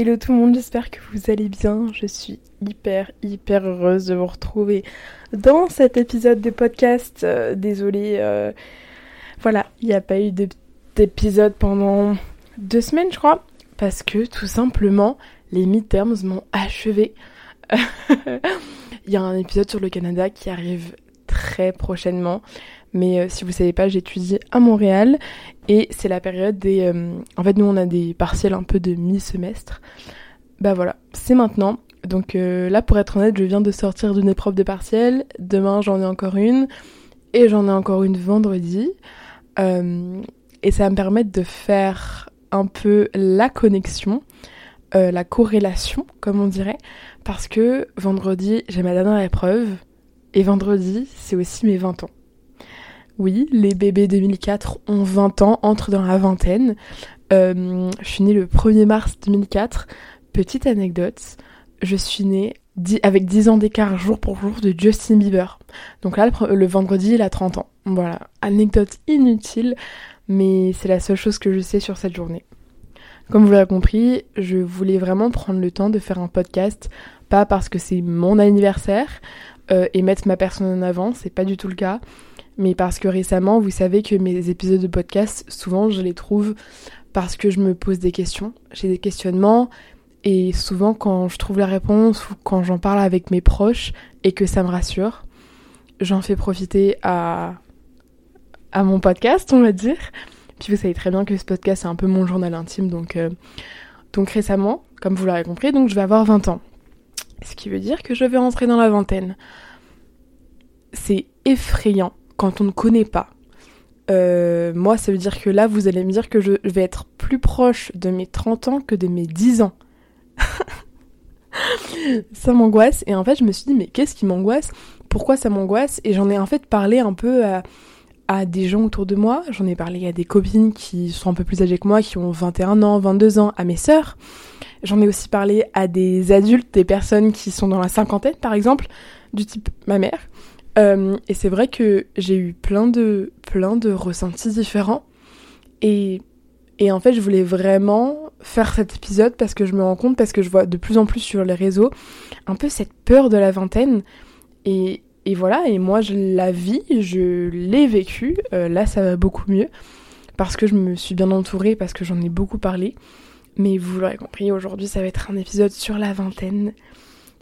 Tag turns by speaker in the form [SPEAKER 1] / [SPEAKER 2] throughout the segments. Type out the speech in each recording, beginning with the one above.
[SPEAKER 1] Hello tout le monde, j'espère que vous allez bien. Je suis hyper hyper heureuse de vous retrouver dans cet épisode de podcast. Euh, désolée, euh, voilà, il n'y a pas eu d'épisode pendant deux semaines je crois, parce que tout simplement les midterms m'ont achevé. Il y a un épisode sur le Canada qui arrive très prochainement. Mais euh, si vous savez pas, j'étudie à Montréal et c'est la période des. Euh, en fait, nous on a des partiels un peu de mi-semestre. Bah voilà, c'est maintenant. Donc euh, là, pour être honnête, je viens de sortir d'une épreuve de partiel. Demain, j'en ai encore une et j'en ai encore une vendredi. et ça va me permettre de faire un peu la connexion, la corrélation, comme on dirait, parce que vendredi, j'ai ma dernière épreuve et vendredi, c'est aussi mes 20 ans. Oui, les bébés 2004 ont 20 ans, entrent dans la vingtaine. Euh, je suis née le 1er mars 2004. Petite anecdote, je suis née avec 10 ans d'écart jour pour jour de Justin Bieber. Donc là, le, vendredi, il a 30 ans. Voilà, anecdote inutile, mais c'est la seule chose que je sais sur cette journée. Comme vous l'avez compris, je voulais vraiment prendre le temps de faire un podcast, pas parce que c'est mon anniversaire, euh, et mettre ma personne en avant, c'est pas du tout le cas. Mais parce que récemment, vous savez que mes épisodes de podcast, souvent je les trouve parce que je me pose des questions, j'ai des questionnements, et souvent quand je trouve la réponse ou quand j'en parle avec mes proches et que ça me rassure, j'en fais profiter à, à mon podcast, on va dire. Puis vous savez très bien que ce podcast c'est un peu mon journal intime, donc, euh, donc récemment, comme vous l'aurez compris, donc je vais avoir 20 ans. Ce qui veut dire que je vais rentrer dans la vingtaine. C'est effrayant quand on ne connaît pas. Euh, moi, ça veut dire que là, vous allez me dire que je vais être plus proche de mes 30 ans que de mes 10 ans. ça m'angoisse. Et en fait, je me suis dit, mais qu'est-ce qui m'angoisse? Pourquoi ça m'angoisse? Et j'en ai en fait parlé un peu à, à des gens autour de moi. J'en ai parlé à des copines qui sont un peu plus âgées que moi, qui ont 21 ans, 22 ans, à mes sœurs. J'en ai aussi parlé à des adultes, des personnes qui sont dans la cinquantaine par exemple, du type ma mère. Euh, et c'est vrai que j'ai eu plein de, plein de ressentis différents. Et, et en fait, je voulais vraiment faire cet épisode parce que je me rends compte, parce que je vois de plus en plus sur les réseaux, un peu cette peur de la vingtaine. Et, voilà, et moi je la vis, je l'ai vécu. Euh, là, ça va beaucoup mieux parce que je me suis bien entourée, parce que j'en ai beaucoup parlé. Mais vous l'aurez compris, aujourd'hui ça va être un épisode sur la vingtaine,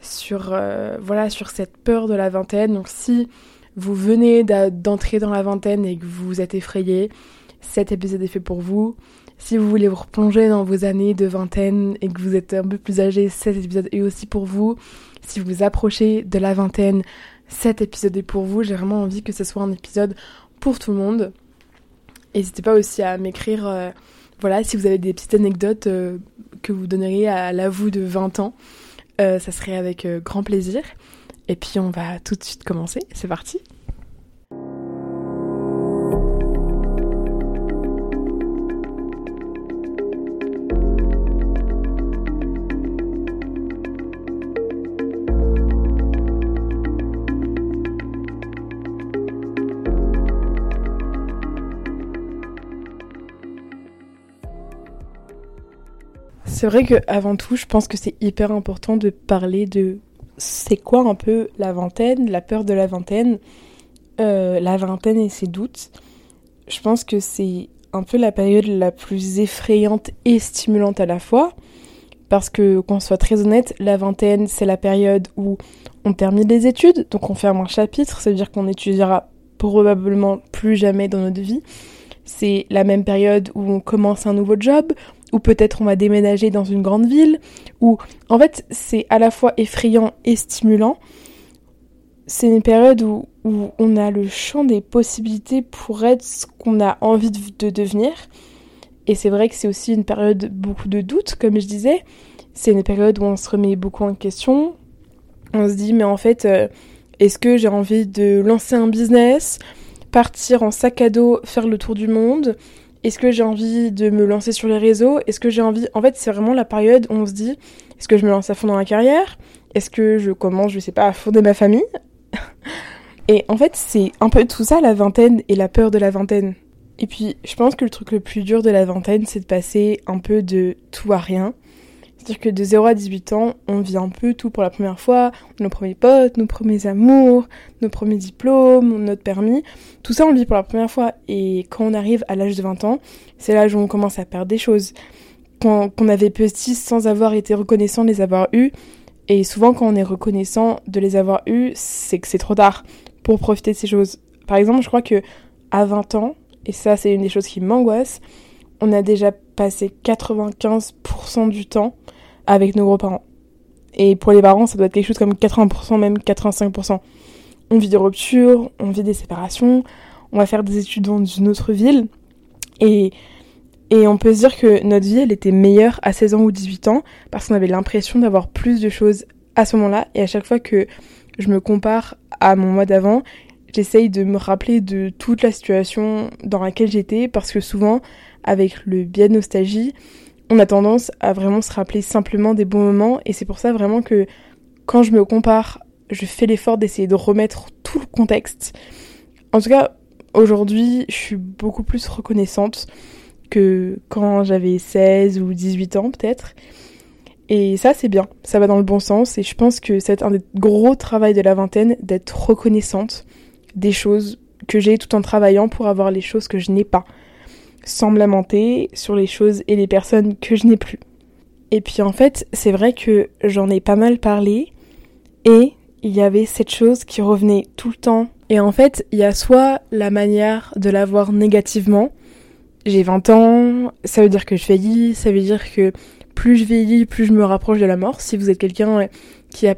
[SPEAKER 1] sur euh, voilà, sur cette peur de la vingtaine. Donc si vous venez d'entrer dans la vingtaine et que vous êtes effrayé, cet épisode est fait pour vous. Si vous voulez vous replonger dans vos années de vingtaine et que vous êtes un peu plus âgé, cet épisode est aussi pour vous. Si vous approchez de la vingtaine, cet épisode est pour vous. J'ai vraiment envie que ce soit un épisode pour tout le monde. N'hésitez pas aussi à m'écrire, euh, voilà, si vous avez des petites anecdotes euh, que vous donneriez à la vous de 20 ans. Euh, ça serait avec grand plaisir. Et puis on va tout de suite commencer. C'est parti. C'est vrai que avant tout, je pense que c'est hyper important de parler de c'est quoi un peu la vingtaine, la peur de la vingtaine, euh, la vingtaine et ses doutes. Je pense que c'est un peu la période la plus effrayante et stimulante à la fois. Parce que, qu'on soit très honnête, la vingtaine, c'est la période où on termine les études, donc on ferme un chapitre, ça veut dire qu'on n'étudiera probablement plus jamais dans notre vie. C'est la même période où on commence un nouveau job, ou peut-être on va déménager dans une grande ville, ou en fait c'est à la fois effrayant et stimulant. C'est une période où, on a le champ des possibilités pour être ce qu'on a envie de, devenir. Et c'est vrai que c'est aussi une période beaucoup de doutes, comme je disais. C'est une période où on se remet beaucoup en question. On se dit, mais en fait, euh, est-ce que j'ai envie de lancer un business, partir en sac à dos, faire le tour du monde? Est-ce que j'ai envie de me lancer sur les réseaux? Est-ce que j'ai envie... En fait, c'est vraiment la période où on se dit, est-ce que je me lance à fond dans la carrière? Est-ce que je commence, je sais pas, à fonder ma famille? Et en fait, c'est un peu tout ça, la vingtaine et la peur de la vingtaine. Et puis, je pense que le truc le plus dur de la vingtaine, c'est de passer un peu de tout à rien. C'est-à-dire que de 0 à 18 ans, on vit un peu tout pour la première fois, nos premiers potes, nos premiers amours, nos premiers diplômes, notre permis, tout ça on le vit pour la première fois. Et quand on arrive à l'âge de 20 ans, c'est l'âge où on commence à perdre des choses qu'on avait petit sans avoir été reconnaissant de les avoir eus. Et souvent quand on est reconnaissant de les avoir eus, c'est que c'est trop tard pour profiter de ces choses. Par exemple, je crois que à 20 ans, et ça c'est une des choses qui m'angoisse, on a déjà passé 95% du temps avec nos gros-parents. Et pour les parents, ça doit être quelque chose comme 80%, même 85%. On vit des ruptures, on vit des séparations, on va faire des études dans une autre ville. Et, et on peut se dire que notre vie, elle était meilleure à 16 ans ou 18 ans, parce qu'on avait l'impression d'avoir plus de choses à ce moment-là. Et à chaque fois que je me compare à mon mois d'avant, j'essaye de me rappeler de toute la situation dans laquelle j'étais, parce que souvent, avec le biais de nostalgie, on a tendance à vraiment se rappeler simplement des bons moments et c'est pour ça vraiment que quand je me compare, je fais l'effort d'essayer de remettre tout le contexte. En tout cas, aujourd'hui, je suis beaucoup plus reconnaissante que quand j'avais 16 ou 18 ans peut-être. Et ça, c'est bien, ça va dans le bon sens et je pense que c'est un des gros travaux de la vingtaine d'être reconnaissante des choses que j'ai tout en travaillant pour avoir les choses que je n'ai pas sans me lamenter sur les choses et les personnes que je n'ai plus. Et puis en fait, c'est vrai que j'en ai pas mal parlé et il y avait cette chose qui revenait tout le temps. Et en fait, il y a soit la manière de la voir négativement. J'ai 20 ans, ça veut dire que je vieillis, ça veut dire que plus je vieillis, plus je me rapproche de la mort. Si vous êtes quelqu'un qui a,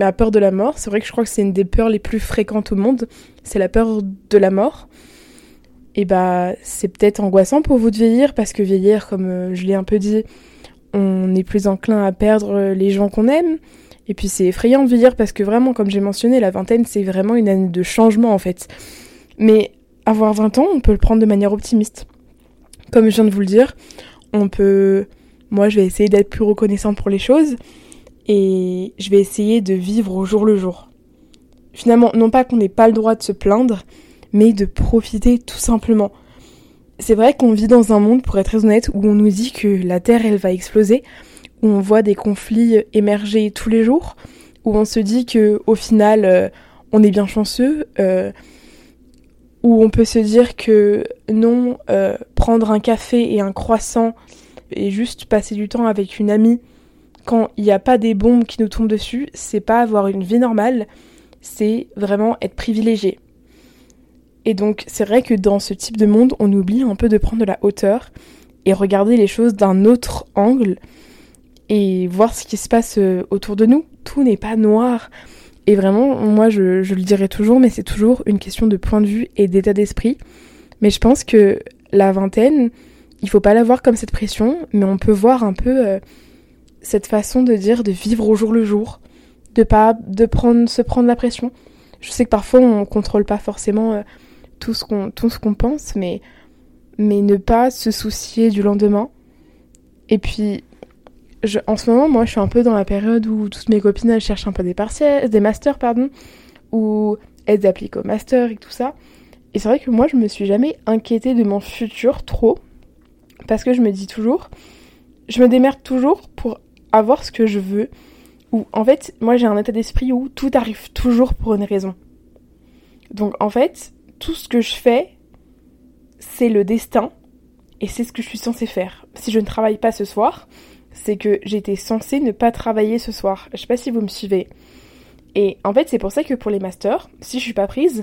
[SPEAKER 1] a peur de la mort, c'est vrai que je crois que c'est une des peurs les plus fréquentes au monde, c'est la peur de la mort et bah c'est peut-être angoissant pour vous de vieillir parce que vieillir, comme euh, je l'ai un peu dit, on est plus enclin à perdre les gens qu'on aime. Et puis c'est effrayant de vieillir parce que vraiment, comme j'ai mentionné, la vingtaine c'est vraiment une année de changement en fait. Mais avoir 20 ans, on peut le prendre de manière optimiste. Comme je viens de vous le dire, on peut. Moi, je vais essayer d'être plus reconnaissante pour les choses et je vais essayer de vivre au jour le jour. Finalement, non pas qu'on n'ait pas le droit de se plaindre, mais de profiter tout simplement. C'est vrai qu'on vit dans un monde, pour être très honnête, où on nous dit que la Terre, elle va exploser, où on voit des conflits émerger tous les jours, où on se dit que au final, euh, on est bien chanceux, euh, où on peut se dire que non, euh, prendre un café et un croissant et juste passer du temps avec une amie quand il n'y a pas des bombes qui nous tombent dessus, c'est pas avoir une vie normale, c'est vraiment être privilégié. Et donc c'est vrai que dans ce type de monde, on oublie un peu de prendre de la hauteur et regarder les choses d'un autre angle et voir ce qui se passe euh, autour de nous. Tout n'est pas noir. Et vraiment, moi je, le dirai toujours, mais c'est toujours une question de point de vue et d'état d'esprit. Mais je pense que la vingtaine, il faut pas la voir comme cette pression, mais on peut voir un peu euh, cette façon de dire de vivre au jour le jour, de pas de prendre se prendre la pression. Je sais que parfois on contrôle pas forcément euh, tout ce qu'on tout ce qu'on pense, mais mais ne pas se soucier du lendemain. Et puis en ce moment, moi, je suis un peu dans la période où toutes mes copines elles cherchent un peu des partiels, des masters, pardon, ou elles appliquent au master et tout ça. Et c'est vrai que moi, je me suis jamais inquiétée de mon futur trop, parce que je me dis toujours, je me démerde toujours pour avoir ce que je veux. Ou en fait, moi, j'ai un état d'esprit où tout arrive toujours pour une raison. Donc en fait, tout ce que je fais, c'est le destin et c'est ce que je suis censée faire. Si je ne travaille pas ce soir, c'est que j'étais censée ne pas travailler ce soir. Je sais pas si vous me suivez. Et en fait, c'est pour ça que pour les masters, si je suis pas prise,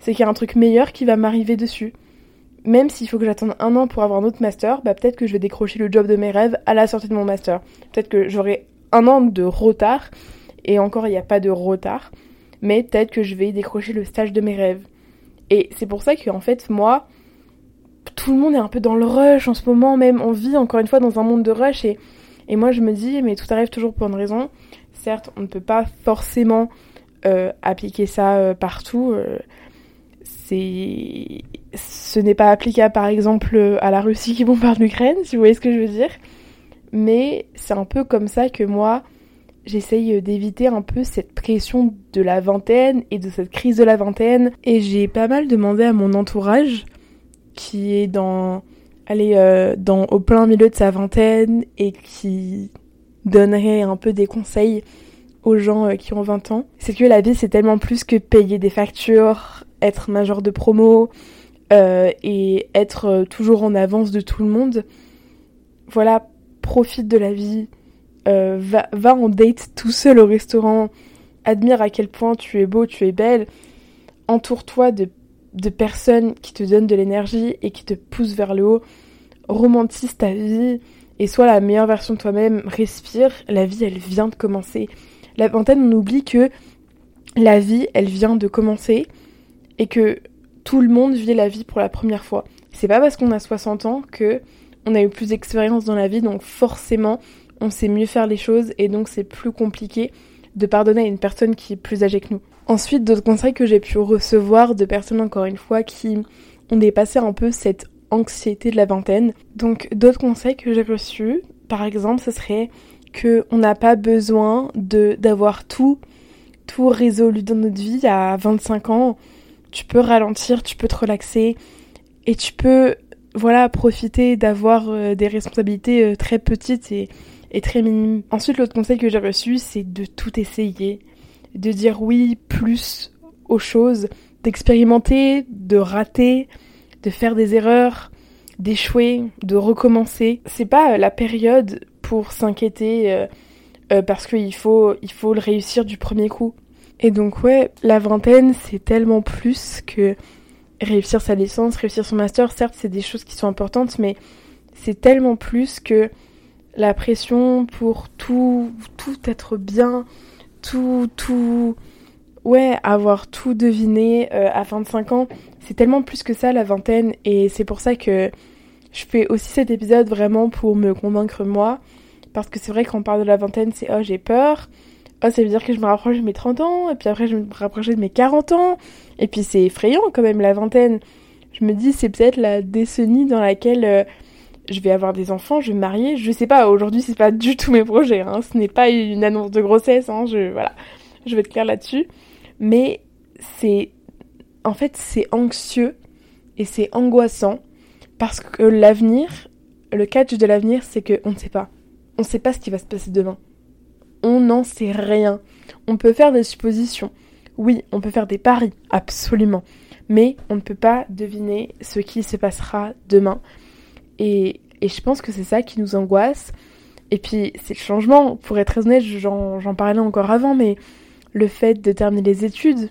[SPEAKER 1] c'est qu'il y a un truc meilleur qui va m'arriver dessus. Même s'il faut que j'attende un an pour avoir un autre master, bah peut-être que je vais décrocher le job de mes rêves à la sortie de mon master. Peut-être que j'aurai un an de retard, et encore il n'y a pas de retard, mais peut-être que je vais décrocher le stage de mes rêves. Et c'est pour ça que en fait moi, tout le monde est un peu dans le rush en ce moment même. On vit encore une fois dans un monde de rush et, moi je me dis mais tout arrive toujours pour une raison. Certes, on ne peut pas forcément euh, appliquer ça euh, partout. Euh, c'est, ce n'est pas applicable par exemple à la Russie qui bombarde l'Ukraine, si vous voyez ce que je veux dire. Mais c'est un peu comme ça que moi, j'essaye d'éviter un peu cette pression de la vingtaine et de cette crise de la vingtaine. Et j'ai pas mal demandé à mon entourage, qui est dans, allez, euh, dans, au plein milieu de sa vingtaine et qui donnerais un peu des conseils aux gens euh, qui ont 20 ans, c'est que la vie c'est tellement plus que payer des factures, être major de promo euh, et être toujours en avance de tout le monde. Voilà, profite de la vie, va, va en date tout seul au restaurant, admire à quel point tu es beau, tu es belle, entoure-toi de, de personnes qui te donnent de l'énergie et qui te poussent vers le haut, romantise ta vie et sois la meilleure version de toi-même, respire, la vie elle vient de commencer. La vingtaine, on oublie que la vie elle vient de commencer et que tout le monde vit la vie pour la première fois. C'est pas parce qu'on a 60 ans que on a eu plus d'expérience dans la vie, donc forcément on sait mieux faire les choses et donc c'est plus compliqué de pardonner à une personne qui est plus âgée que nous. Ensuite, d'autres conseils que j'ai pu recevoir de personnes, encore une fois, qui ont dépassé un peu cette anxiété de la vingtaine. Donc, d'autres conseils que j'ai reçus, par exemple, ce serait que on n'a pas besoin de d'avoir tout tout résolu dans notre vie à 25 ans. Tu peux ralentir, tu peux te relaxer et tu peux voilà profiter d'avoir euh, des responsabilités euh, très petites et est très minime. Ensuite, l'autre conseil que j'ai reçu, c'est de tout essayer, de dire oui plus aux choses, d'expérimenter, de rater, de faire des erreurs, d'échouer, de recommencer. C'est pas euh, la période pour s'inquiéter euh, euh, parce qu'il faut, il faut le réussir du premier coup. Et donc ouais, la vingtaine, c'est tellement plus que réussir sa licence, réussir son master. Certes, c'est des choses qui sont importantes, mais c'est tellement plus que la pression pour tout, être bien, tout, tout, ouais, avoir tout deviné euh, à 25 ans. C'est tellement plus que ça la vingtaine et c'est pour ça que je fais aussi cet épisode vraiment pour me convaincre moi. Parce que c'est vrai qu'on parle de la vingtaine, c'est oh j'ai peur, oh ça veut dire que je me rapproche de mes 30 ans, et puis après je me rapproche de mes 40 ans, et puis c'est effrayant quand même la vingtaine. Je me dis c'est peut-être la décennie dans laquelle euh, je vais avoir des enfants, je vais me marier, je sais pas, aujourd'hui c'est pas du tout mes projets, hein. ce n'est pas une annonce de grossesse, hein. je, voilà, je vais être claire là-dessus, mais c'est, en fait c'est anxieux et c'est angoissant parce que l'avenir, le catch de l'avenir c'est qu'on ne sait pas, on ne sait pas ce qui va se passer demain, on n'en sait rien, on peut faire des suppositions, oui, on peut faire des paris, absolument, mais on ne peut pas deviner ce qui se passera demain. Et, je pense que c'est ça qui nous angoisse. Et puis, c'est le changement. Pour être honnête, j'en parlais encore avant, mais le fait de terminer les études,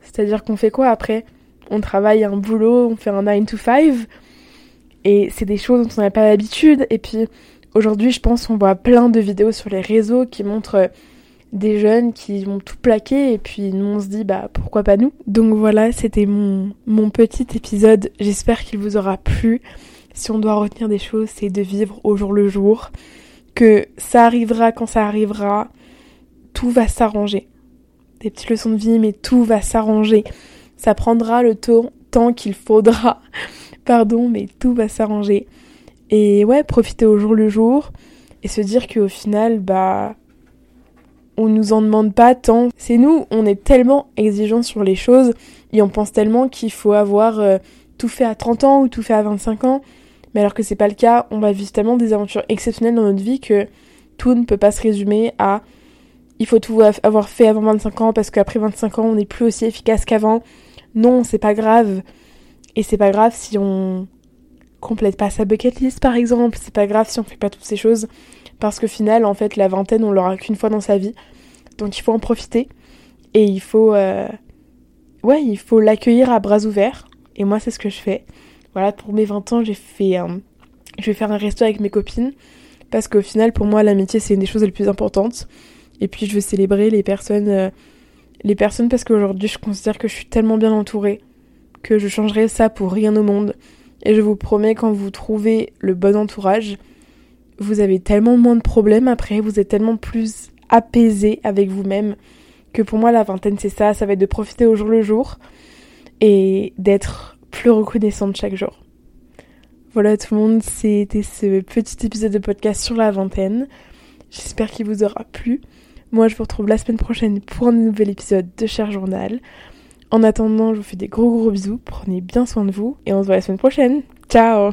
[SPEAKER 1] c'est-à-dire qu'on fait quoi après? On travaille un boulot, on fait un 9 to 5, et c'est des choses dont on n'a pas l'habitude. Et puis, aujourd'hui, je pense qu'on voit plein de vidéos sur les réseaux qui montrent des jeunes qui vont tout plaquer, et puis nous, on se dit, bah, pourquoi pas nous? Donc voilà, c'était mon, mon petit épisode. J'espère qu'il vous aura plu si on doit retenir des choses, c'est de vivre au jour le jour, que ça arrivera quand ça arrivera, tout va s'arranger. Des petites leçons de vie, mais tout va s'arranger. Ça prendra le temps qu'il faudra. Pardon, mais tout va s'arranger. Et ouais, profiter au jour le jour et se dire qu'au final, bah, on nous en demande pas tant. C'est nous, on est tellement exigeants sur les choses et on pense tellement qu'il faut avoir euh, tout fait à 30 ans ou tout fait à 25 ans mais alors que c'est pas le cas, on va vivre tellement des aventures exceptionnelles dans notre vie que tout ne peut pas se résumer à il faut tout avoir fait avant 25 ans parce qu'après 25 ans on n'est plus aussi efficace qu'avant. Non, c'est pas grave. Et c'est pas grave si on complète pas sa bucket list par exemple, c'est pas grave si on fait pas toutes ces choses parce qu'au final en fait la vingtaine on l'aura qu'une fois dans sa vie. Donc il faut en profiter et il faut euh... ouais, il faut l'accueillir à bras ouverts et moi c'est ce que je fais voilà, pour mes 20 ans, j'ai fait je vais faire un resto avec mes copines parce qu'au final, pour moi, l'amitié, c'est une des choses les plus importantes. Et puis, je veux célébrer les personnes, euh, les personnes parce qu'aujourd'hui, je considère que je suis tellement bien entourée que je changerai ça pour rien au monde. Et je vous promets, quand vous trouvez le bon entourage, vous avez tellement moins de problèmes après, vous êtes tellement plus apaisé avec vous-même que pour moi, la vingtaine, c'est ça, ça va être de profiter au jour le jour et d'être plus reconnaissante chaque jour. Voilà tout le monde, c'était ce petit épisode de podcast sur la vingtaine. J'espère qu'il vous aura plu. Moi, je vous retrouve la semaine prochaine pour un nouvel épisode de Cher Journal. En attendant, je vous fais des gros gros bisous. Prenez bien soin de vous et on se voit la semaine prochaine. Ciao